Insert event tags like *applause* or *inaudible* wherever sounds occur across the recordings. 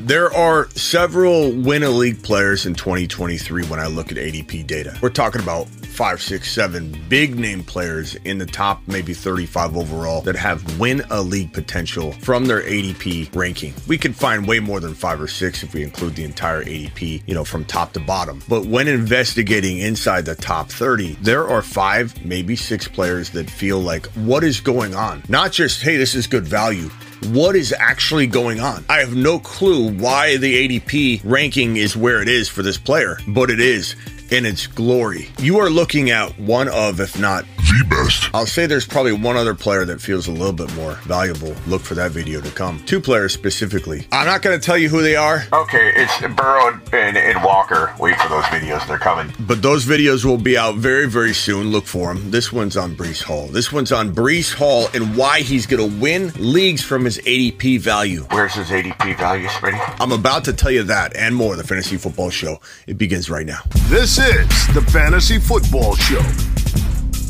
There are several win a league players in 2023 when I look at ADP data. We're talking about five, six, seven big name players in the top maybe 35 overall that have win a league potential from their ADP ranking. We could find way more than five or six if we include the entire ADP, you know, from top to bottom. But when investigating inside the top 30, there are five, maybe six players that feel like what is going on? Not just, hey, this is good value what is actually going on. I have no clue why the ADP ranking is where it is for this player, but it is in its glory. You are looking at one of, if not the best. I'll say there's probably one other player that feels a little bit more valuable. Look for that video to come. Two players specifically. I'm not going to tell you who they are. Okay, it's Burrow and, and Walker. Wait for those videos; they're coming. But those videos will be out very, very soon. Look for them. This one's on Breece Hall. This one's on Breece Hall and why he's going to win leagues from his ADP value. Where's his ADP value, Smitty? I'm about to tell you that and more. The Fantasy Football Show. It begins right now. This is the Fantasy Football Show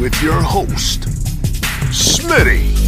with your host, Smitty.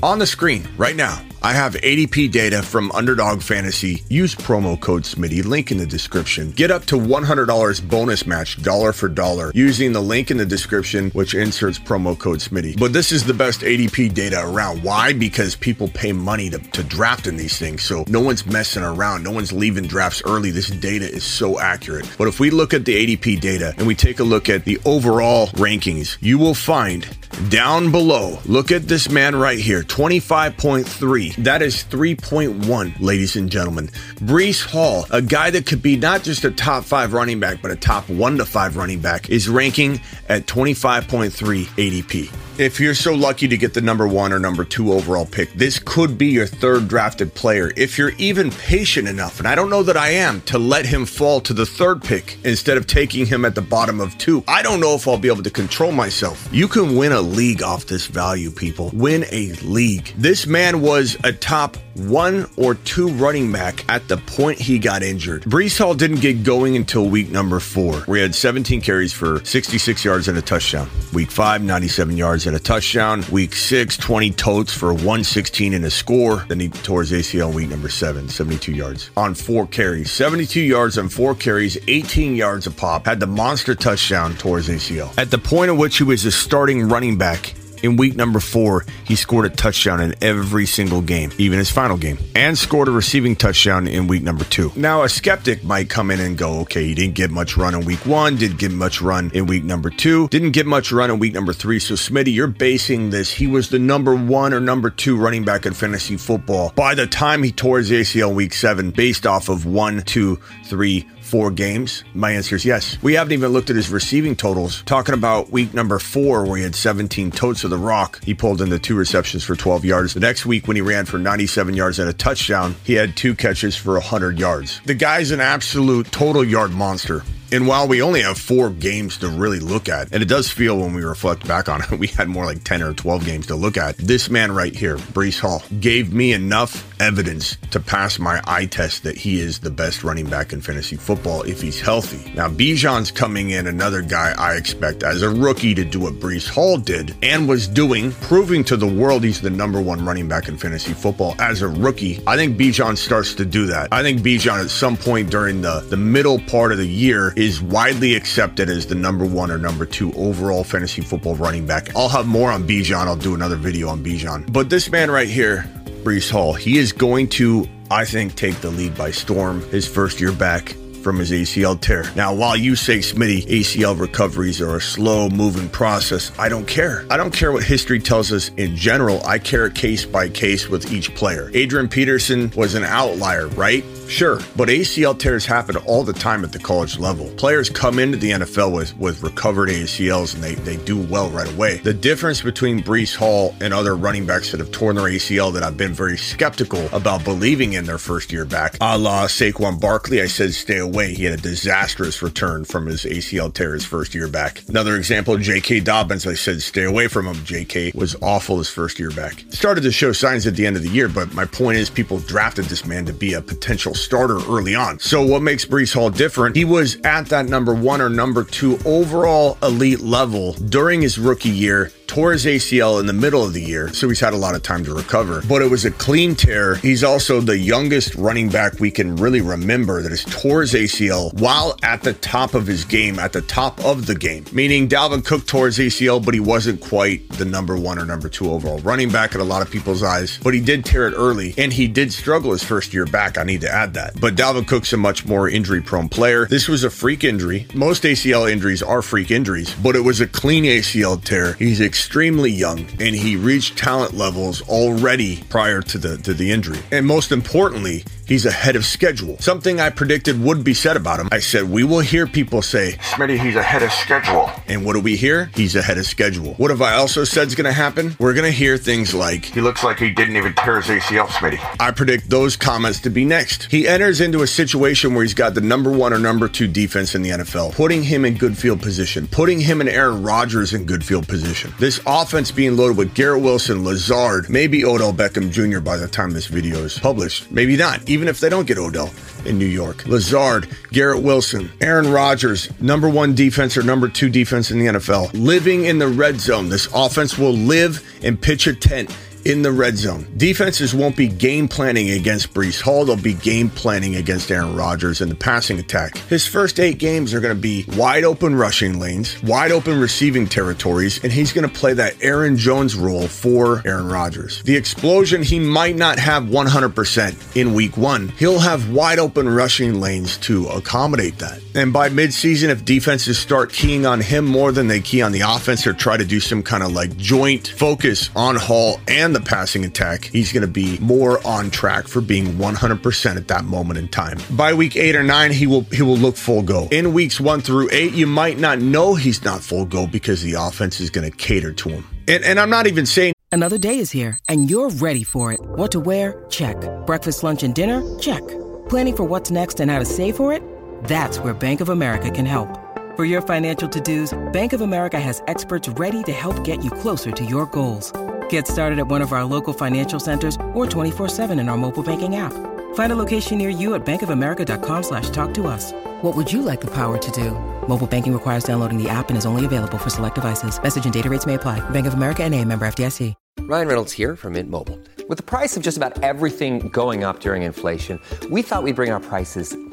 On the screen right now, I have ADP data from Underdog Fantasy. Use promo code SMITty, link in the description. Get up to $100 bonus match, dollar for dollar, using the link in the description, which inserts promo code SMITty. But this is the best ADP data around. Why? Because people pay money to, to draft in these things. So no one's messing around. No one's leaving drafts early. This data is so accurate. But if we look at the ADP data and we take a look at the overall rankings, you will find down below, look at this man right here 25.3. That is 3.1, ladies and gentlemen. Breece Hall, a guy that could be not just a top five running back, but a top one to five running back, is ranking at 25.3 ADP. If you're so lucky to get the number one or number two overall pick, this could be your third drafted player. If you're even patient enough, and I don't know that I am, to let him fall to the third pick instead of taking him at the bottom of two, I don't know if I'll be able to control myself. You can win a league off this value, people. Win a league. This man was a top one or two running back at the point he got injured. Breece Hall didn't get going until week number four. We had 17 carries for 66 yards and a touchdown. Week five, 97 yards and a touchdown. Week six, 20 totes for 116 and a score. Then he tore his ACL week number seven, 72 yards on four carries. 72 yards on four carries, 18 yards a pop. Had the monster touchdown, tore his ACL. At the point at which he was a starting running back, in week number four, he scored a touchdown in every single game, even his final game, and scored a receiving touchdown in week number two. Now, a skeptic might come in and go, okay, he didn't get much run in week one, didn't get much run in week number two, didn't get much run in week number three. So, Smitty, you're basing this, he was the number one or number two running back in fantasy football by the time he tore his ACL week seven, based off of one, two, three, four games? My answer is yes. We haven't even looked at his receiving totals. Talking about week number four, where he had 17 totes of the rock, he pulled in the two receptions for 12 yards. The next week, when he ran for 97 yards and a touchdown, he had two catches for 100 yards. The guy's an absolute total yard monster. And while we only have four games to really look at, and it does feel when we reflect back on it, *laughs* we had more like 10 or 12 games to look at. This man right here, Breece Hall, gave me enough evidence to pass my eye test that he is the best running back in fantasy football if he's healthy. Now, Bijan's coming in, another guy I expect as a rookie to do what Breece Hall did and was doing, proving to the world he's the number one running back in fantasy football as a rookie. I think Bijan starts to do that. I think Bijan at some point during the, the middle part of the year is widely accepted as the number one or number two overall fantasy football running back. I'll have more on Bijan. I'll do another video on Bijan. But this man right here, Breece Hall, he is going to, I think, take the lead by storm his first year back from his ACL tear. Now, while you say, Smitty, ACL recoveries are a slow moving process, I don't care. I don't care what history tells us in general. I care case by case with each player. Adrian Peterson was an outlier, right? Sure, but ACL tears happen all the time at the college level. Players come into the NFL with, with recovered ACLs and they, they do well right away. The difference between Breece Hall and other running backs that have torn their ACL that I've been very skeptical about believing in their first year back, a la Saquon Barkley, I said stay away. He had a disastrous return from his ACL tear his first year back. Another example, J.K. Dobbins, I said stay away from him. J.K. was awful his first year back. Started to show signs at the end of the year, but my point is people drafted this man to be a potential starter early on. So what makes Breece Hall different? He was at that number one or number two overall elite level during his rookie year tore his ACL in the middle of the year, so he's had a lot of time to recover. But it was a clean tear. He's also the youngest running back we can really remember that has tore his ACL while at the top of his game, at the top of the game. Meaning Dalvin Cook tore his ACL, but he wasn't quite the number one or number two overall running back in a lot of people's eyes. But he did tear it early, and he did struggle his first year back. I need to add that. But Dalvin Cook's a much more injury prone player. This was a freak injury. Most ACL injuries are freak injuries, but it was a clean ACL tear. He's extremely young and he reached talent levels already prior to the to the injury. And most importantly, he's ahead of schedule. Something I predicted would be said about him. I said we will hear people say, Smitty, he's ahead of schedule. and what do we hear? He's ahead of schedule. What have I also said is going to happen? We're going to hear things like, He looks like he didn't even tear his ACL, Smitty. I predict those comments to be next. He enters into a situation where he's got the number one or number two defense in the NFL, putting him in good field position, putting him and Aaron Rodgers in good field position. This offense being loaded with Garrett Wilson, Lazard, maybe Odell Beckham Jr. by the time this video is published. Maybe not, even if they don't get Odell in New York. Lazard, Garrett Wilson, Aaron Rodgers, number one defense or number two defense in the NFL. Living in the red zone. This offense will live and pitch a tent in the red zone. Defenses won't be game planning against Breece Hall. They'll be game planning against Aaron Rodgers in the passing attack. His first eight games are going to be wide open rushing lanes, wide open receiving territories, and he's going to play that Aaron Jones role for Aaron Rodgers. The explosion he might not have 100% in week one. He'll have wide open rushing lanes to accommodate that. And by midseason, if defenses start keying on him more than they key on the offense or try to do some kind of like joint focus on Hall and the passing attack, he's going to be more on track for being 100% at that moment in time. By week 8 or 9, he will he will look full go. In weeks 1 through 8, you might not know he's not full go because the offense is going to cater to him. And and I'm not even saying Another day is here, and you're ready for it. What to wear? Check. Breakfast, lunch, and dinner? Check. Planning for what's next and how to save for it? That's where Bank of America can help. For your financial to dos, Bank of America has experts ready to help get you closer to your goals. Get started at one of our local financial centers or 24-7 in our mobile banking app. Find a location near you at bankofamerica.com slash talk to us. What would you like the power to do? Mobile banking requires downloading the app and is only available for select devices. Message and data rates may apply. Bank of America and a member FDIC. Ryan Reynolds here from Mint Mobile. With the price of just about everything going up during inflation, we thought we'd bring our prices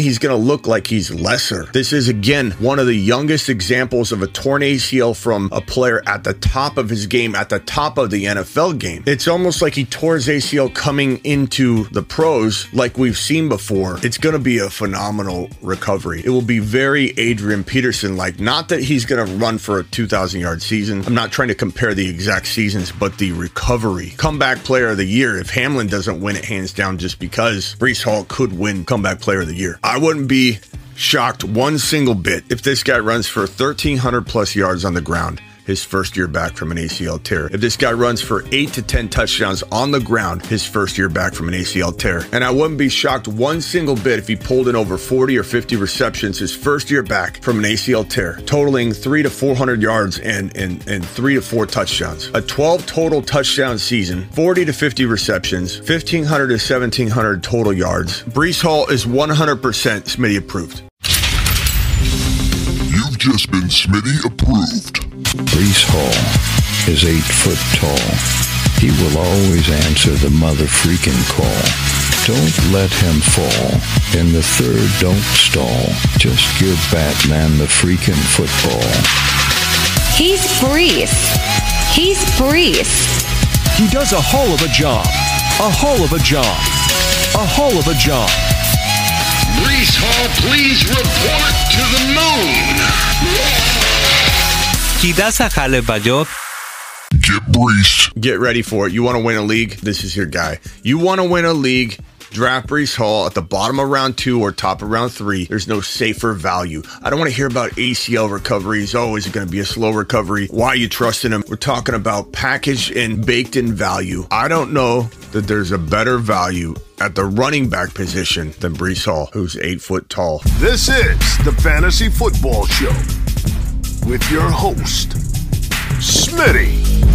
he's going to look like he's lesser. This is again one of the youngest examples of a torn ACL from a player at the top of his game, at the top of the NFL game. It's almost like he tore his ACL coming into the pros, like we've seen before. It's going to be a phenomenal recovery. It will be very Adrian Peterson like. Not that he's going to run for a 2,000 yard season. I'm not trying to compare the exact seasons, but the recovery. Comeback player of the year. If Hamlin doesn't win it hands down just because Breece Hall could win comeback player of the year. I wouldn't be shocked one single bit if this guy runs for 1,300 plus yards on the ground his first year back from an ACL tear. If this guy runs for 8 to 10 touchdowns on the ground his first year back from an ACL tear. And I wouldn't be shocked one single bit if he pulled in over 40 or 50 receptions his first year back from an ACL tear, totaling 3 to 400 yards and, and, and 3 to 4 touchdowns. A 12 total touchdown season, 40 to 50 receptions, 1,500 to 1,700 total yards. Breece Hall is 100% Smitty approved. You've just been Smitty approved. Breece Hall is eight foot tall. He will always answer the mother freaking call. Don't let him fall. In the third, don't stall. Just give Batman the freaking football. He's Breece. He's Breece. He does a whole of a job. A whole of a job. A whole of a job. Breece Hall, please report to the moon. He does a jale ba job. Get Breece. Get ready for it. You want to win a league? This is your guy. You want to win a league? Draft Breece Hall at the bottom of round two or top of round three. There's no safer value. I don't want to hear about ACL recoveries. Oh, is it going to be a slow recovery? Why are you trusting him? We're talking about packaged and baked in value. I don't know that there's a better value at the running back position than Breece Hall, who's eight foot tall. This is the Fantasy Football Show with your host, Smitty.